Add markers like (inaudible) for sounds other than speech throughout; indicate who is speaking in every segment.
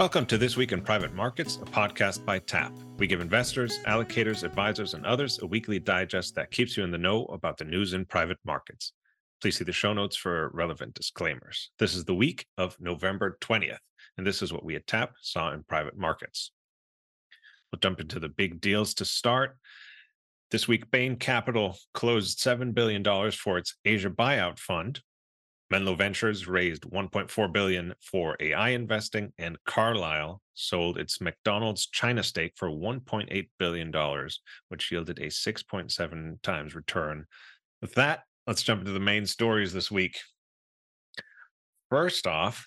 Speaker 1: Welcome to This Week in Private Markets, a podcast by TAP. We give investors, allocators, advisors, and others a weekly digest that keeps you in the know about the news in private markets. Please see the show notes for relevant disclaimers. This is the week of November 20th, and this is what we at TAP saw in private markets. We'll jump into the big deals to start. This week, Bain Capital closed $7 billion for its Asia buyout fund, Menlo Ventures raised 1.4 billion for AI investing, and Carlyle sold its McDonald's China stake for 1.8 billion dollars, which yielded a 6.7 times return. With that, let's jump into the main stories this week. First off,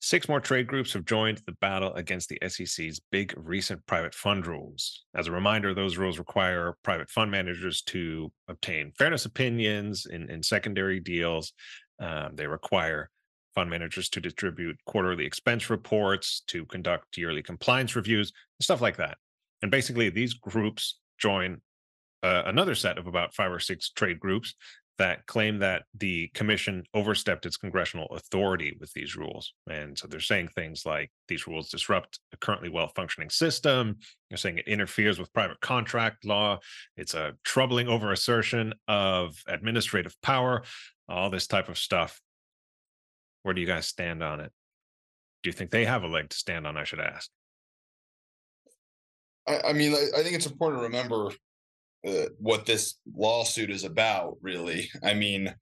Speaker 1: six more trade groups have joined the battle against the SEC's big recent private fund rules. As a reminder, those rules require private fund managers to obtain fairness opinions in, in secondary deals um, they require fund managers to distribute quarterly expense reports, to conduct yearly compliance reviews, stuff like that. And basically, these groups join uh, another set of about five or six trade groups that claim that the commission overstepped its congressional authority with these rules. And so they're saying things like these rules disrupt a currently well functioning system. They're saying it interferes with private contract law. It's a troubling overassertion of administrative power all this type of stuff. Where do you guys stand on it? Do you think they have a leg to stand on? I should ask.
Speaker 2: I, I mean, I, I, think it's important to remember uh, what this lawsuit is about. Really, (laughs) I mean,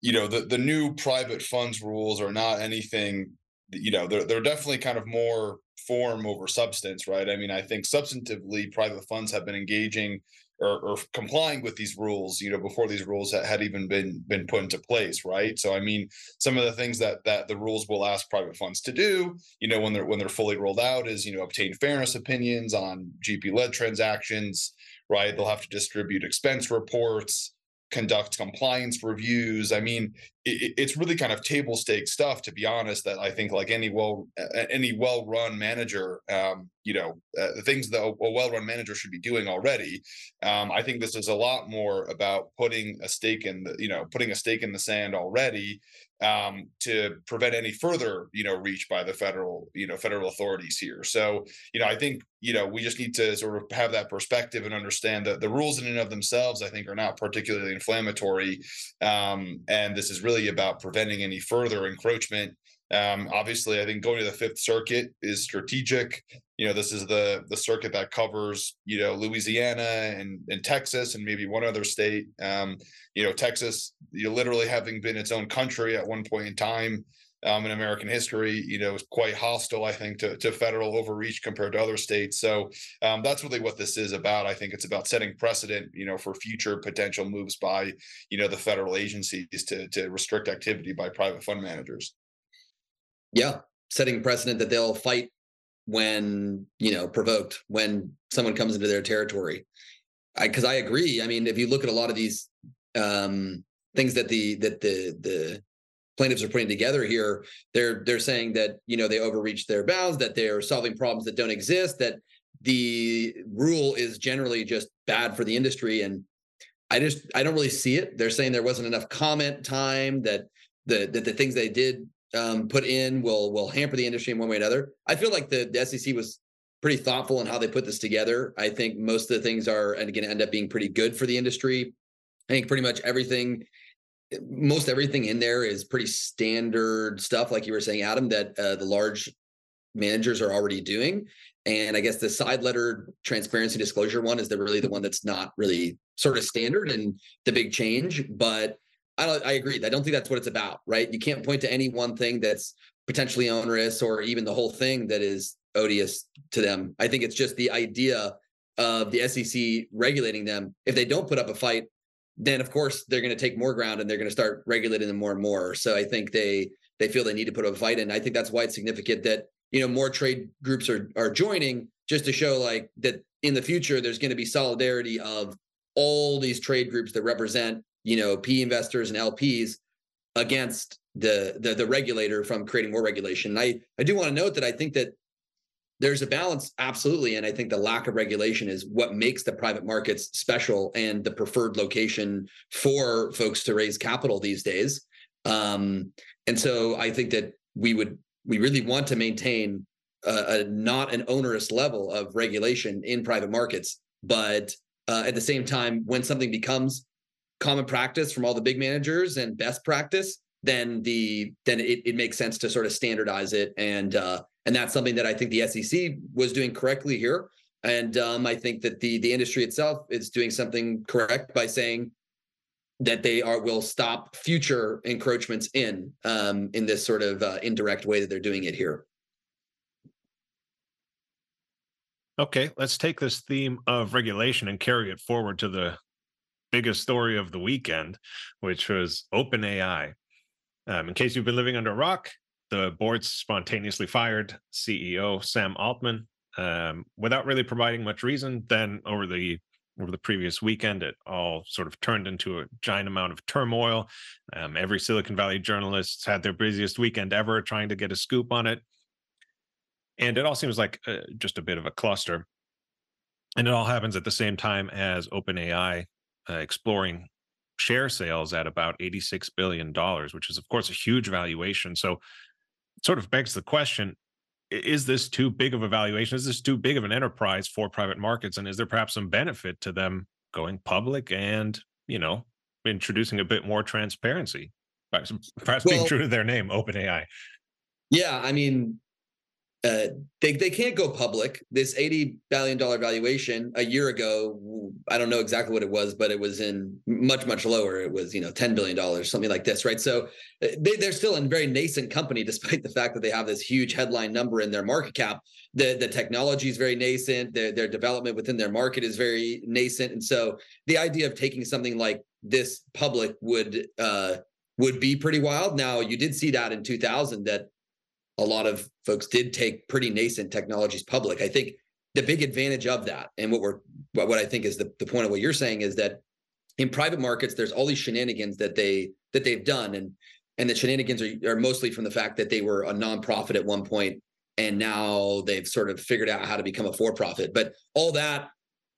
Speaker 2: you know, the the new private funds rules are not anything. You know, they're they're definitely kind of more form over substance, right? I mean, I think substantively, private funds have been engaging or, or, complying with these rules you know before these rules had even been been put into place right so i mean some of the things that that the rules will ask private funds to do you know when they're when they're fully rolled out is you know obtain fairness opinions on gp led transactions right they'll have to distribute expense reports conduct compliance reviews. I mean, it, it's really kind of table stakes stuff, to be honest. That I think, like any well any well run manager, um, you know, uh, the things that a, a well run manager should be doing already. Um, I think this is a lot more about putting a stake in the, you know, putting a stake in the sand already um, to prevent any further, you know, reach by the federal, you know, federal authorities here. So, you know, I think, you know, we just need to sort of have that perspective and understand that the rules in and of themselves, I think, are not particularly inflammatory. Um, and this is really about preventing any further encroachment um, obviously, I think going to the Fifth Circuit is strategic. You know, this is the the circuit that covers you know Louisiana and and Texas and maybe one other state. Um, you know, Texas, you know, literally having been its own country at one point in time um, in American history, you know, is quite hostile, I think, to, to federal overreach compared to other states. So um, that's really what this is about. I think it's about setting precedent, you know, for future potential moves by, you know, the federal agencies to to restrict activity by private fund managers
Speaker 3: yeah, setting precedent that they'll fight when you know provoked when someone comes into their territory. Because I, I, agree. I mean, if you look at a lot of these um, things that the that the the plaintiffs are putting together here, they're they're saying that you know they overreach their bounds, that they're solving problems that don't exist, that the rule is generally just bad for the industry and I just I don't really see it. They're saying there wasn't enough comment time that the that the things they did um, put in will will hamper the industry in one way or another. I feel like the, the SEC was pretty thoughtful in how they put this together. I think most of the things are and to end up being pretty good for the industry. I think pretty much everything, most everything in there is pretty standard stuff, like you were saying, Adam, that uh, the large managers are already doing. And I guess the side letter transparency disclosure one is the really the one that's not really sort of standard and the big change. But I, I agree. I don't think that's what it's about, right? You can't point to any one thing that's potentially onerous or even the whole thing that is odious to them. I think it's just the idea of the SEC regulating them. If they don't put up a fight, then of course they're going to take more ground and they're going to start regulating them more and more. So I think they they feel they need to put up a fight, and I think that's why it's significant that you know more trade groups are are joining just to show like that in the future there's going to be solidarity of all these trade groups that represent you know, P investors and LPs against the, the the regulator from creating more regulation. And I I do want to note that I think that there's a balance absolutely and i think the lack of regulation is what makes the private markets special and the preferred location for folks to raise capital these days um, and so i think that we would we really want to maintain a, a not an onerous level of regulation in private markets. But uh, at the same time, when something becomes common practice from all the big managers and best practice, then the then it, it makes sense to sort of standardize it and uh, and that's something that I think the SEC was doing correctly here. And um, I think that the the industry itself is doing something correct by saying that they are will stop future encroachments in um, in this sort of uh, indirect way that they're doing it here.
Speaker 1: Okay, let's take this theme of regulation and carry it forward to the biggest story of the weekend, which was OpenAI. Um, in case you've been living under a rock, the board spontaneously fired CEO Sam Altman um, without really providing much reason. Then over the over the previous weekend, it all sort of turned into a giant amount of turmoil. Um, every Silicon Valley journalist had their busiest weekend ever trying to get a scoop on it, and it all seems like uh, just a bit of a cluster. And it all happens at the same time as OpenAI uh, exploring share sales at about $86 billion, which is, of course, a huge valuation. So it sort of begs the question is this too big of a valuation? Is this too big of an enterprise for private markets? And is there perhaps some benefit to them going public and, you know, introducing a bit more transparency? Perhaps, perhaps well, being true to their name, OpenAI.
Speaker 3: Yeah, I mean, uh, they they can't go public. This eighty billion dollar valuation a year ago, I don't know exactly what it was, but it was in much much lower. It was you know ten billion dollars, something like this, right? So uh, they they're still a very nascent company, (laughs) despite the fact that they have this huge headline number in their market cap. The the technology is very nascent. Their their development within their market is very nascent, and so the idea of taking something like this public would uh, would be pretty wild. Now you did see that in 2000 that a lot of folks did take pretty nascent technologies public. I think the big advantage of that, and what we're what I think is the, the point of what you're saying is that in private markets, there's all these shenanigans that they that they've done, and and the shenanigans are, are mostly from the fact that they were a nonprofit at one point, and now they've sort of figured out how to become a for-profit. But all that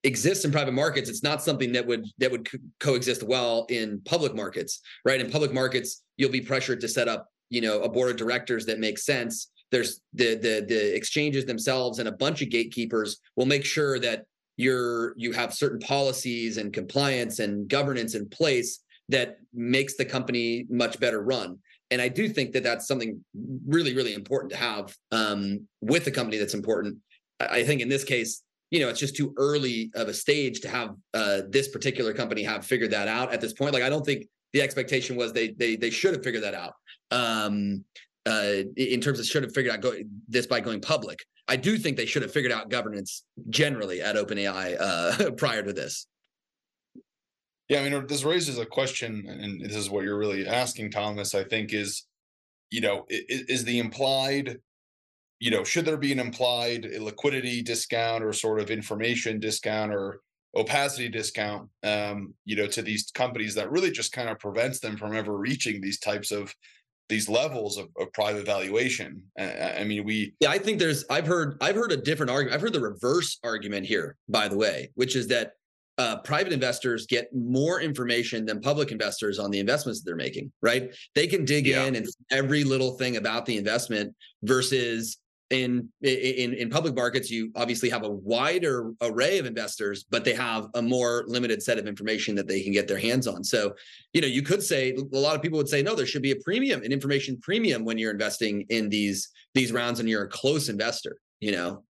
Speaker 3: exists in private markets. It's not something that would that would co- coexist well in public markets, right? In public markets, you'll be pressured to set up you know a board of directors that makes sense there's the the the exchanges themselves and a bunch of gatekeepers will make sure that you're you have certain policies and compliance and governance in place that makes the company much better run. And i do think that that's something really really important to have um, with a company that's important. I think in this case you know it's just too early of a stage to have uh, this particular company have figured that out at this point. Like i don't think the expectation was they they they should have figured that out um, uh, in terms of should have figured out go, this by going public. I do think they should have figured out governance generally at OpenAI uh, (laughs) prior to this.
Speaker 2: Yeah, I mean, this raises a question, and this is what you're really asking, Thomas. I think is, you know, is, is the implied, you know, should there be an implied liquidity discount or sort of information discount or opacity discount, um, you know, to these companies that really just kind of prevents them from ever reaching these types of these levels of, of private valuation. I, I mean, we.
Speaker 3: Yeah, I think there's. I've heard. I've heard a different argument. I've heard the reverse argument here, by the way, which is that uh, private investors get more information than public investors on the investments that they're making. Right? They can dig yeah. in and every little thing about the investment versus in in in public markets you obviously have a wider array of investors but they have a more limited set of information that they can get their hands on so you know you could say a lot of people would say no there should be a premium an information premium when you're investing in these these rounds and you're a close investor you know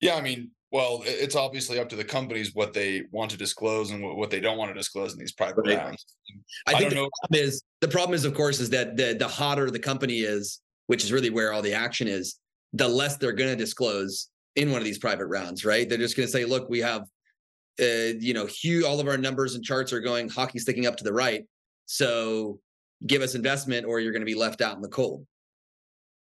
Speaker 2: yeah i mean well it's obviously up to the companies what they want to disclose and what, they don't want to disclose in these private right. rounds
Speaker 3: i, I think the know. problem is the problem is of course is that the the hotter the company is which is really where all the action is, the less they're going to disclose in one of these private rounds, right? They're just going to say, look, we have, uh, you know, huge, all of our numbers and charts are going hockey sticking up to the right. So give us investment or you're going to be left out in the cold.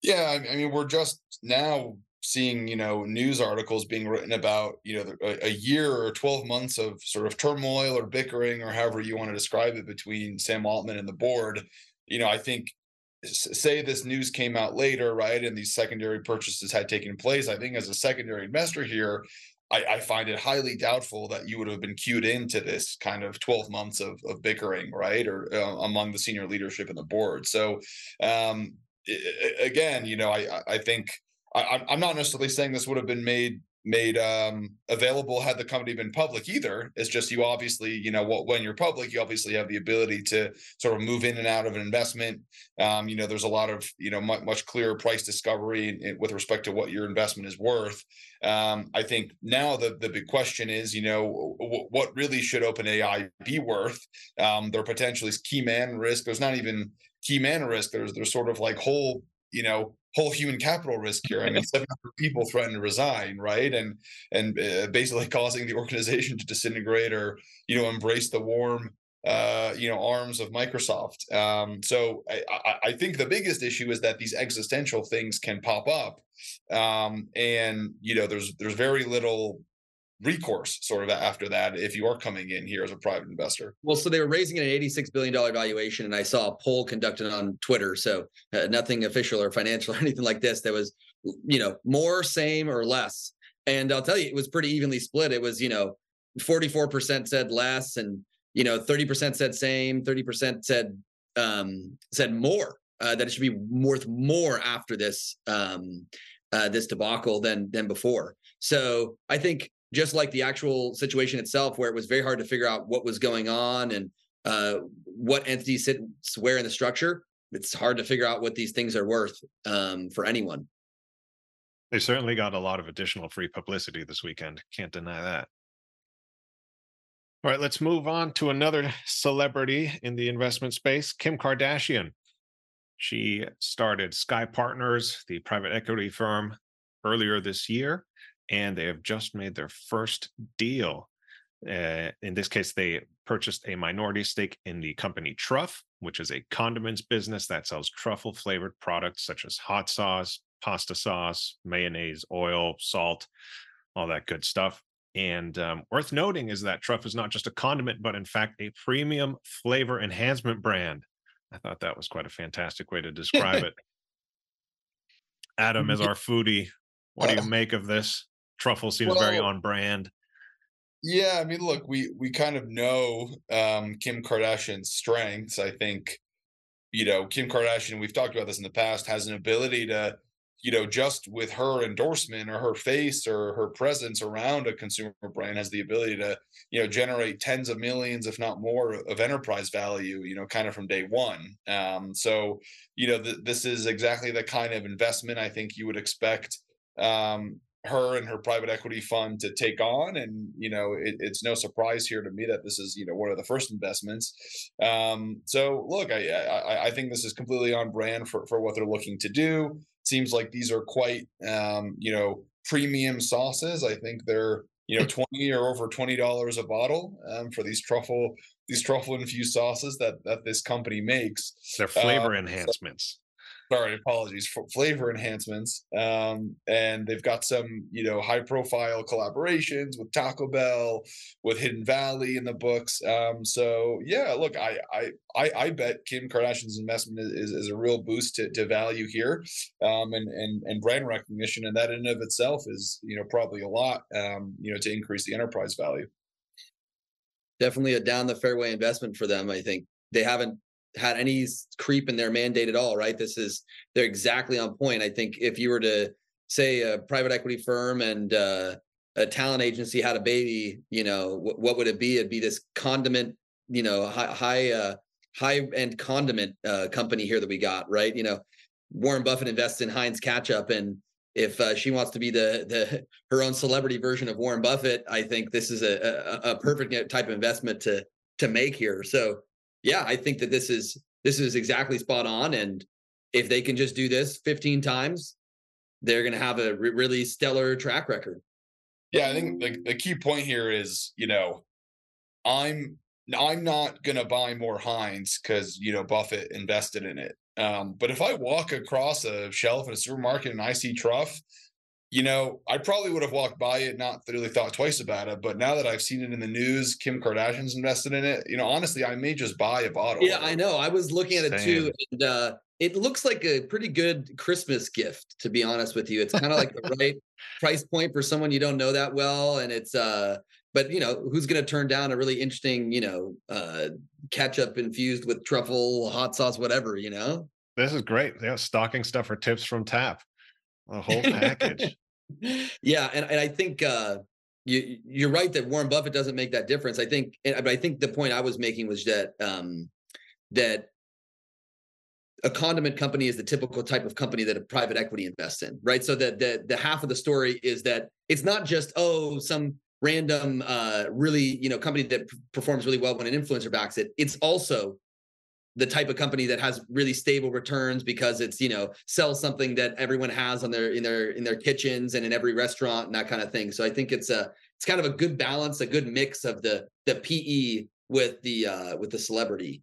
Speaker 2: Yeah. I mean, we're just now seeing, you know, news articles being written about, you know, a, a year or 12 months of sort of turmoil or bickering or however you want to describe it between Sam Altman and the board. You know, I think say this news came out later, right, and these secondary purchases had taken place, I think as a secondary investor here, I, I, find it highly doubtful that you would have been cued into this kind of 12 months of, of bickering, right, or uh, among the senior leadership and the board. So, um, again, you know, I, I think I, I'm not necessarily saying this would have been made made um, available had the company been public either. It's just you obviously, you know, what when you're public, you obviously have the ability to sort of move in and out of an investment. Um, you know, there's a lot of you know much, much clearer price discovery in, in, with respect to what your investment is worth. Um, I think now the the big question is, you know, w- what really should OpenAI be worth? Um, there potentially is key man risk. There's not even key man risk. There's there's sort of like whole you know whole human capital risk here. I mean, 700 people threatened to resign, right? And and uh, basically (laughs) causing the organization to disintegrate or you know embrace the warm uh, you know arms of Microsoft. Um, so I, I, I, think the biggest issue is that these existential things can pop up, um, and you know there's there's very little recourse sort of after that if you are coming in here as a private investor.
Speaker 3: Well so they were raising an 86 billion dollar valuation and i saw a poll conducted on twitter so uh, nothing official or financial (laughs) or anything like this that was you know more same or less. And i'll tell you it was pretty evenly split. It was you know 44% said less and you know 30% said same 30% said um said more uh, that it should be worth more after this um uh, this debacle than than before. So i think just like the actual situation itself, where it was very hard to figure out what was going on and uh, what entities sit where in the structure. It's hard to figure out what these things are worth um, for anyone.
Speaker 1: They certainly got a lot of additional free publicity this weekend. Can't deny that. All right, let's move on to another (laughs) celebrity in the investment space, Kim Kardashian. She started SKKY Partners, the private equity firm, earlier this year and they have just made their first deal. Uh, in this case, they purchased a minority stake in the company Truff, which is a condiments business that sells truffle flavored products such as hot sauce, pasta sauce, mayonnaise, oil, salt, all that good stuff. And um, worth noting is that Truff is not just a condiment, but in fact a premium flavor enhancement brand. I thought that was quite a fantastic way to describe (laughs) it. Adam, as our foodie, what do you make of this? Truffle seems well, very on brand.
Speaker 2: Yeah, I mean, look, we we kind of know um, Kim Kardashian's strengths. I think, you know, Kim Kardashian. We've talked about this in the past. Has an ability to, you know, just with her endorsement or her face or her presence around a consumer brand, has the ability to, you know, generate tens of millions, if not more, of enterprise value. You know, kind of from day one. Um, so, you know, th- this is exactly the kind of investment I think you would expect um, her and her private equity fund to take on and you know it, it's no surprise here to me that this is you know one of the first investments. Um so look I, I i think this is completely on brand for for what they're looking to do. Seems like these are quite um you know premium sauces. I think they're you know 20 or over 20 dollars a bottle um, for these truffle these truffle infused sauces that that this company makes.
Speaker 1: They're flavor um, enhancements
Speaker 2: sorry, apologies for flavor enhancements. Um, and they've got some, you know, high profile collaborations with Taco Bell, with Hidden Valley in the books. Um, so yeah, look, I, I, I, I bet Kim Kardashian's investment is, is a real boost to, to value here, um, and, and, and brand recognition. And that in of itself is, you know, probably a lot, um, you know, to increase the enterprise value.
Speaker 3: Definitely a down the fairway investment for them. I think they haven't had any creep in their mandate at all, right? This is they're exactly on point. I think if you were to say a private equity firm and uh, a talent agency had a baby, you know, what, would it be? It'd be this condiment, you know, high high uh, high end condiment uh, company here that we got, right? You know, Warren Buffett invests in Heinz ketchup, and if uh, she wants to be the the her own celebrity version of Warren Buffett, I think this is a, a, a perfect type of investment to to make here. So yeah, I think that this is this is exactly spot on. And if they can just do this 15 times, they're going to have a re- really stellar track record.
Speaker 2: Yeah, I think the, the key point here is, you know, I'm I'm not going to buy more Heinz because you know Buffett invested in it. Um, but if I walk across a shelf in a supermarket and I see Truff, you know, I probably would have walked by it, not really thought twice about it. But now that I've seen it in the news, Kim Kardashian's invested in it. You know, honestly, I may just buy a bottle.
Speaker 3: Yeah, I know. I was looking at Same. it too, and uh, it looks like a pretty good Christmas gift. To be honest with you, it's kind of like the right (laughs) price point for someone you don't know that well, and it's. uh but you know who's going to turn down a really interesting you know uh ketchup infused with truffle hot sauce whatever you know
Speaker 1: this is great yeah stocking stuff for tips from tap a (laughs) whole package.
Speaker 3: yeah, and, and I think uh, you you're right that Warren Buffett doesn't make that difference. I think, but I think the point I was making was that um, that a condiment company is the typical type of company that a private equity invests in, right? So that the the half of the story is that it's not just oh some random uh really you know company that p- performs really well when an influencer backs it. It's also the type of company that has really stable returns because it's you know sells something that everyone has on their in their in their kitchens and in every restaurant and that kind of thing. So I think it's a it's kind of a good balance, a good mix of the the PE with the uh with the celebrity.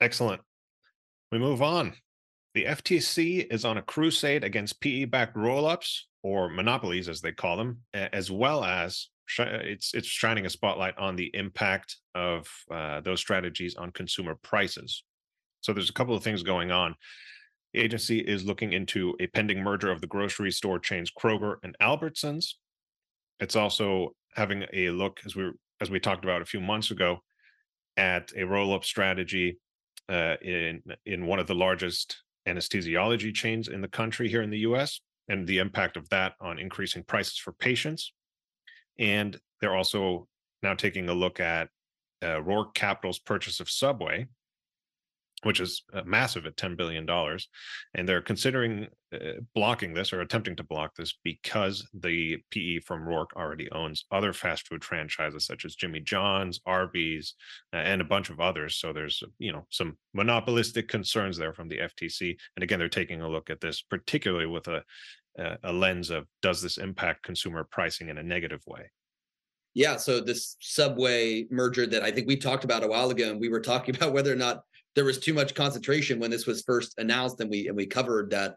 Speaker 1: Excellent. We move on. The FTC is on a crusade against PE backed roll ups or monopolies, as they call them, as well as it's it's shining a spotlight on the impact of uh, those strategies on consumer prices. So there's a couple of things going on. The agency is looking into a pending merger of the grocery store chains Kroger and Albertsons. It's also having a look, as we as we talked about a few months ago, at a roll-up strategy uh, in in one of the largest anesthesiology chains in the country here in the U.S. and the impact of that on increasing prices for patients. And they're also now taking a look at uh, Roark Capital's purchase of Subway, which is massive at $10 billion. And they're considering uh, blocking this or attempting to block this because the PE from Roark already owns other fast food franchises such as Jimmy John's, Arby's, uh, and a bunch of others. So there's, you know, some monopolistic concerns there from the FTC. And again, they're taking a look at this, particularly with a, a lens of does this impact consumer pricing in a negative way?
Speaker 3: Yeah, so this Subway merger that I think we talked about a while ago, and we were talking (laughs) about whether or not there was too much concentration when this was first announced, and we and we covered that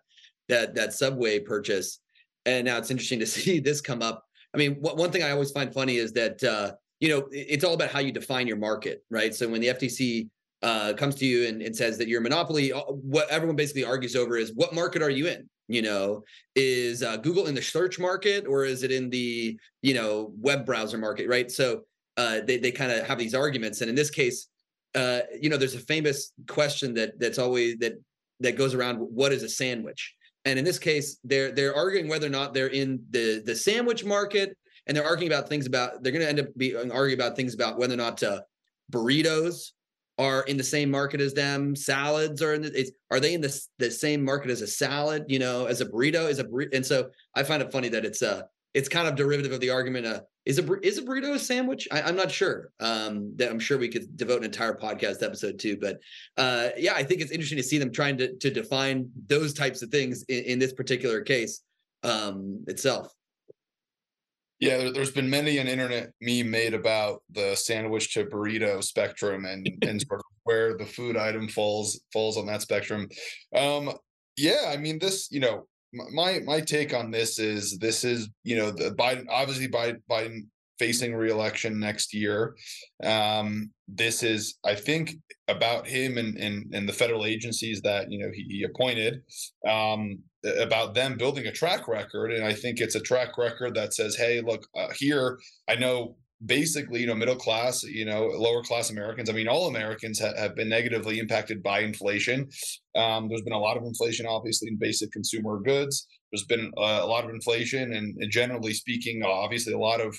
Speaker 3: that that Subway purchase. And now it's interesting to (laughs) see this come up. I mean, one thing I always find funny is that uh, you know it's all about how you define your market, right? So when the FTC uh, comes to you and, and says that you're a monopoly, uh, what everyone basically argues over is what market are you in? You know, is uh, Google in the search market or is it in the you know web browser market, right? So uh, they they kind of have these arguments, and in this case, uh, you know, there's a famous question that that's always that that goes around: what is a sandwich? And in this case, they're they're arguing whether or not they're in the the sandwich market, and they're arguing about things about they're going to end up be arguing about things about whether or not uh, burritos are in the same market as them. Salads are in the, are they in the, the same market as a salad? You know, as a burrito is a burrito. And so I find it funny that it's a it's kind of derivative of the argument. Uh, is a is a burrito a sandwich? I, am not sure. Um, that I'm sure we could devote an entire podcast episode to. But uh, yeah, I think it's interesting to see them trying to to define those types of things in, in this particular case um, itself.
Speaker 2: Yeah, there's been many an internet meme made about the sandwich to burrito spectrum and (laughs) and sort of where the food item falls falls on that spectrum. Um, yeah, I mean this, you know, my my take on this is this is you know the Biden obviously Biden, Biden facing reelection next year. Um, this is, I think, about him and, and, and the federal agencies that you know he, he appointed, um, about them building a track record. And I think it's a track record that says, "Hey, look, uh, here I know." Basically, you know, middle class, you know, lower class Americans. I mean, all Americans ha- have been negatively impacted by inflation. Um, there's been a lot of inflation, obviously, in basic consumer goods. There's been uh, a lot of inflation, and, and generally speaking, obviously, a lot of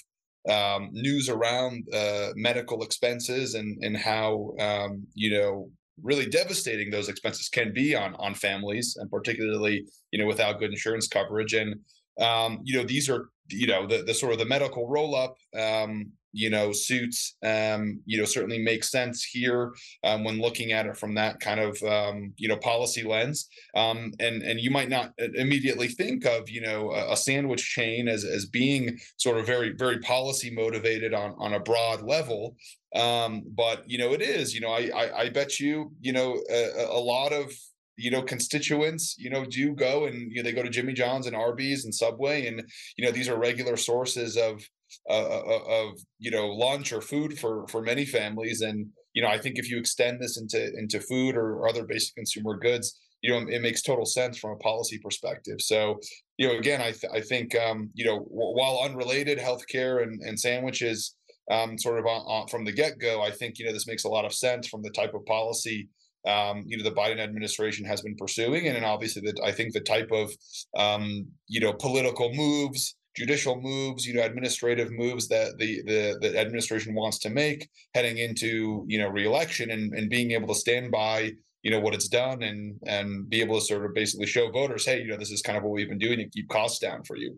Speaker 2: um, news around uh, medical expenses and and how um, you know really devastating those expenses can be on on families and particularly you know without good insurance coverage. And um, you know these are you know the the sort of the medical roll up um, you know suits um, you know certainly makes sense here um, when looking at it from that kind of um, you know policy lens um, and and you might not immediately think of you know a, sandwich chain as as being sort of very very policy motivated on on a broad level um, but you know it is you know I I, I bet you you know a, a lot of you know constituents you know do go and you know they go to jimmy john's and arby's and subway and you know these are regular sources of uh, of you know lunch or food for for many families. And you know i think if you extend this into into food or, or other basic consumer goods you know it makes total sense from a policy perspective. So you know again i th- i think um you know w- while unrelated healthcare and and sandwiches um sort of on, on, from the get-go i think you know this makes a lot of sense from the type of policy um, you know, the Biden administration has been pursuing, and then obviously that I think the type of um, you know political moves judicial moves, you know, administrative moves that the the the administration wants to make heading into you know reelection and and being able to stand by you know what it's done and and be able to sort of basically show voters, hey, you know, this is kind of what we've been doing to keep costs down for you.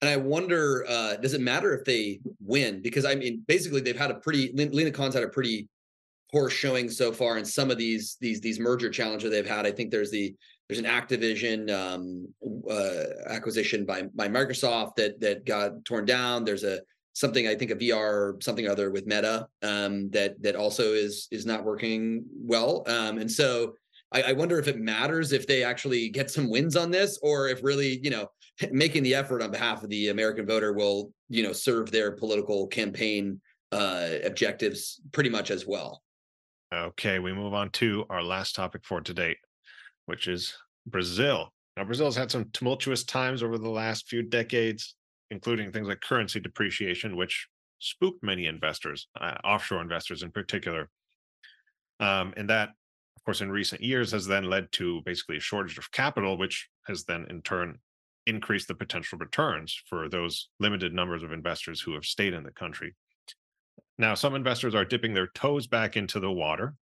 Speaker 3: And I wonder, uh, does it matter if they win? Because I mean, basically, they've had a pretty Lina Khan's had a pretty poor showing so far in some of these these these merger challenges they've had. I think there's the there's an Activision um, uh, acquisition by by Microsoft that that got torn down. There's a something I think a VR something other with Meta um, that that also is is not working well. Um, and so I, I, wonder if it matters if they actually get some wins on this, or if really you know (laughs) making the effort on behalf of the American voter will you know serve their political campaign uh, objectives pretty much as well.
Speaker 1: Okay, we move on to our last topic for today, which is Brazil. Now, Brazil has had some tumultuous times over the last few decades, including things like currency depreciation, which spooked many investors, uh, offshore investors in particular. Um, and that, of course, in recent years has then led to basically a shortage of capital, which has then in turn increased the potential returns for those limited numbers of investors who have stayed in the country. Now, some investors are dipping their toes back into the water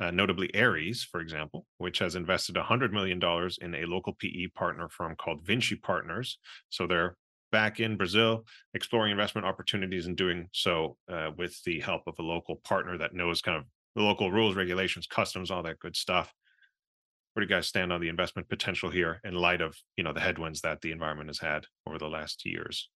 Speaker 1: uh, notably Ares, for example, which has invested $100 million in a local PE partner firm called Vinci Partners. So they're back in Brazil exploring investment opportunities and doing so uh, with the help of a local partner that knows kind of the local rules, regulations, customs, all that good stuff. Where do you guys stand on the investment potential here in light of you know the headwinds that the environment has had over the last years?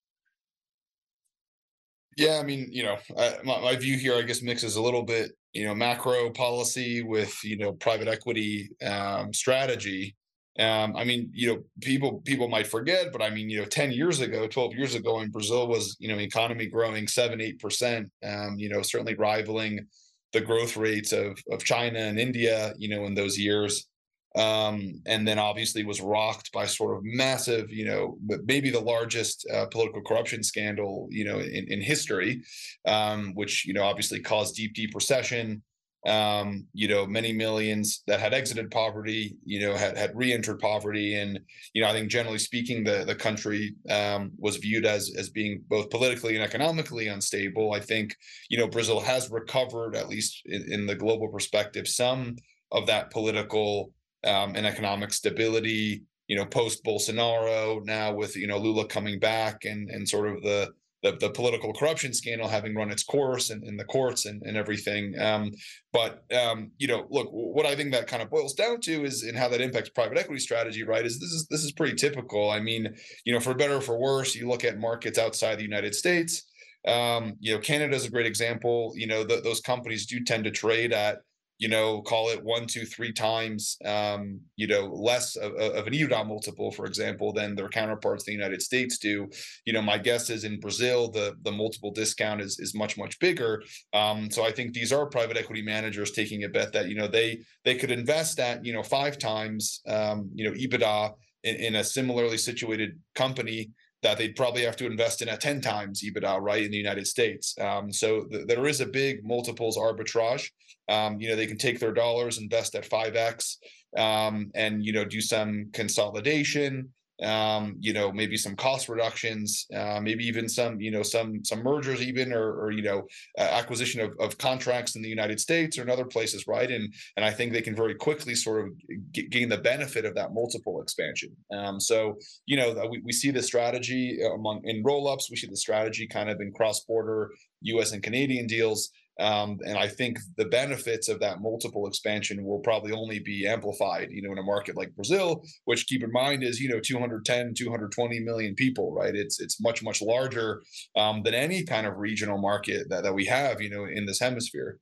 Speaker 2: Yeah, I mean, you know, I, my, my view here, I guess, mixes a little bit, you know, macro policy with, you know, private equity um, strategy. Um, I mean, you know, people people might forget, but I mean, you know, 10 years ago, 12 years ago in Brazil was, you know, economy growing seven, eight percent, um, you know, certainly rivaling the growth rates of of China and India, you know, in those years um, and then obviously was rocked by sort of massive, you know, maybe the largest uh, political corruption scandal, you know, in, in history, um, which you know obviously caused deep, deep recession. Um, you know, many millions that had exited poverty, you know, had had re-entered poverty, and you know, I think generally speaking, the the country um, was viewed as as being both politically and economically unstable. I think you know Brazil has recovered, at least in, in the global perspective, some of that political um, and economic stability. You know, post Bolsonaro, now with you know Lula coming back and and sort of the the, the political corruption scandal having run its course in, in the courts and, and everything. Um, but um, you know, look, what I think that kind of boils down to is in how that impacts private equity strategy, right? Is this is this is pretty typical. I mean, you know, for better or for worse, you look at markets outside the United States. Um, you know, Canada is a great example. You know, those companies do tend to trade at you know, call it one, two, three times, um, you know, less of, of, an EBITDA multiple, for example, than their counterparts in the United States do. You know, my guess is in Brazil, the the multiple discount is is much much bigger. Um, so I think these are private equity managers taking a bet that you know they they could invest at you know five times um, you know EBITDA in, in a similarly situated company that they'd probably have to invest in at 10 times EBITDA, right, in the United States. Um, so th- there is a big multiples arbitrage. Um, you know, they can take their dollars, invest at 5x, um, and, you know, do some consolidation, um, you know, maybe some cost reductions, uh, maybe even some, you know, some some mergers, even or, or you know, uh, acquisition of, of contracts in the United States or in other places, right? And and I think they can very quickly sort of g- gain the benefit of that multiple expansion. Um, so you know, we, we see the strategy among in roll ups. We see the strategy kind of in cross border U.S. and Canadian deals. Um, and I think the benefits of that multiple expansion will probably only be amplified, you know, in a market like Brazil, which keep in mind is, you know, 210, 220 million people, right? It's it's much, much larger um, than any kind of regional market that, that we have, you know, in this hemisphere.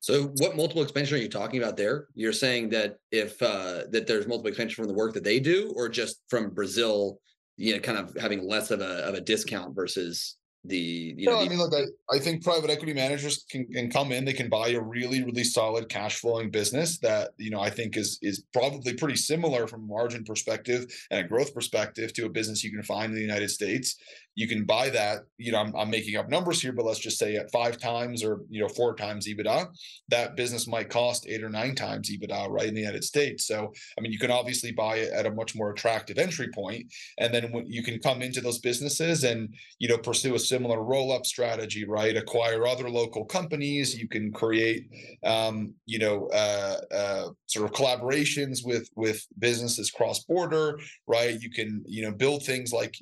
Speaker 3: So what multiple expansion are you talking about there? You're saying that if uh, that there's multiple expansion from the work that they do, or just from Brazil, you know, kind of having less of a of a discount versus the you
Speaker 2: no,
Speaker 3: know
Speaker 2: I mean, look, I, I think private equity managers can, can come in. They can buy a really, really solid cash flowing business that you know I think is is probably pretty similar from a margin perspective and a growth perspective to a business you can find in the United States. You can buy that. You know, I'm, I'm making up numbers here, but let's just say at five times or you know four times EBITDA, that business might cost eight or nine times EBITDA, right in the United States. So I mean, you can obviously buy it at a much more attractive entry point, and then when you can come into those businesses and you know pursue a similar roll up strategy, right? Acquire other local companies. You can create, um, you know, uh, uh, sort of collaborations with with businesses cross border, right? You can, you know, build things like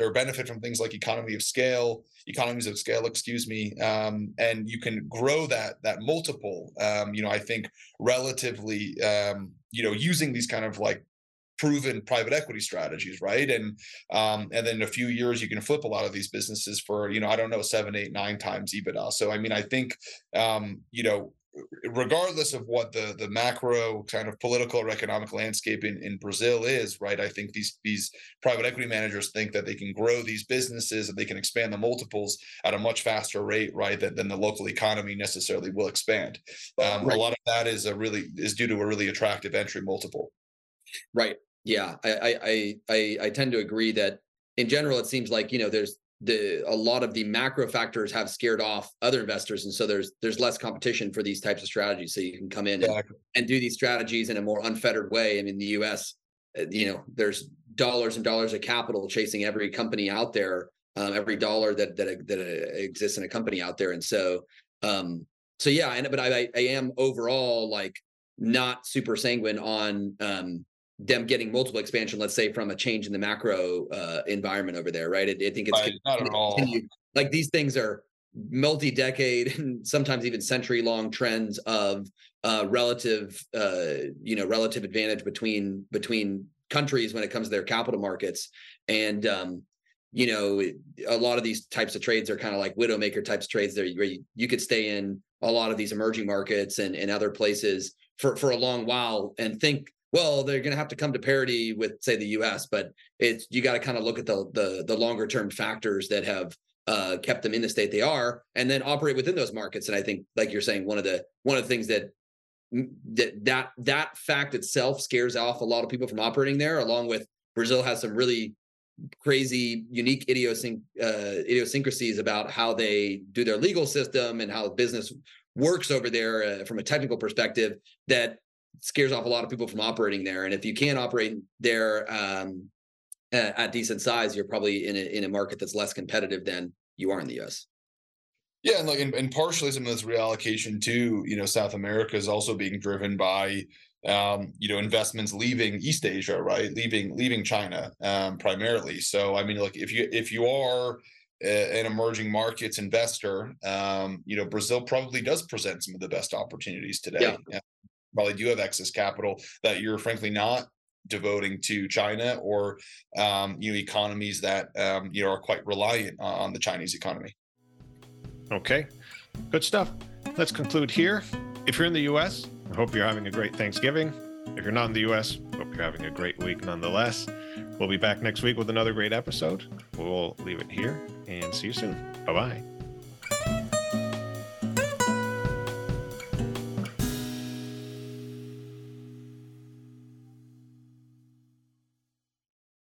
Speaker 2: or benefit from things like economy of scale, economies of scale, excuse me, um, and you can grow that that multiple. Um, you know, I think relatively, um, you know, using these kind of like proven private equity strategies, right? And um, and then in a few years you can flip a lot of these businesses for you know I don't know seven, eight, nine times EBITDA. So I mean I think um, you know regardless of what the the macro kind of political or economic landscape in, in Brazil is, right? I think these these private equity managers think that they can grow these businesses and they can expand the multiples at a much faster rate, right? Than, than the local economy necessarily will expand. Um, right. A lot of that is a really is due to a really attractive entry multiple.
Speaker 3: Right. Yeah. I, I I I tend to agree that in general it seems like you know there's the a lot of the macro factors have scared off other investors and so there's there's less competition for these types of strategies. So you can come in exactly. and, and do these strategies in a more unfettered way. I mean the us uh, you know there's dollars and dollars of capital chasing every company out there um, every dollar that that that exists in a company out there. And so um so yeah and but i i am overall like not super sanguine on um them getting multiple expansion, let's say from a change in the macro uh, environment over there, right? I, I think it's
Speaker 2: right, not at all.
Speaker 3: Like these things are multi-decade (laughs) and sometimes even century-long trends of uh, relative, uh, you know, relative advantage between between countries when it comes to their capital markets, and um, you know, a lot of these types of trades are kind of like widowmaker types of trades there where you, you could stay in a lot of these emerging markets and, and other places for, for a long while and think well, they're going to have to come to parity with, say, the U.S. But it's you got to kind of look at the the, the longer term factors that have uh, kept them in the state they are, and then operate within those markets. And I think, like you're saying, one of the one of the things that that that that fact itself scares off a lot of people from operating there, along with Brazil has some really crazy, unique idiosync- uh, idiosyncrasies about how they do their legal system and how business works over there uh, from a technical perspective that scares off a lot of people from operating there. And if you can't operate there um, at, decent size, you're probably in a, in a market that's less competitive than you are in the U.S.
Speaker 2: Yeah, and like and, and partially some of this reallocation to you know South America is also being driven by um, you know investments leaving East Asia, right? Leaving leaving China um, primarily. So I mean, like if you if you are an emerging markets investor, um, you know Brazil probably does present some of the best opportunities today. Yeah probably do have excess capital that you're frankly not devoting to China or um, you know economies that um, you know are quite reliant on the Chinese economy.
Speaker 1: Okay, good stuff. Let's conclude here. If you're in the U.S., I hope you're having a great Thanksgiving. If you're not in the U.S., hope you're having a great week nonetheless. We'll be back next week with another great episode. We'll leave it here and see you soon. Bye bye.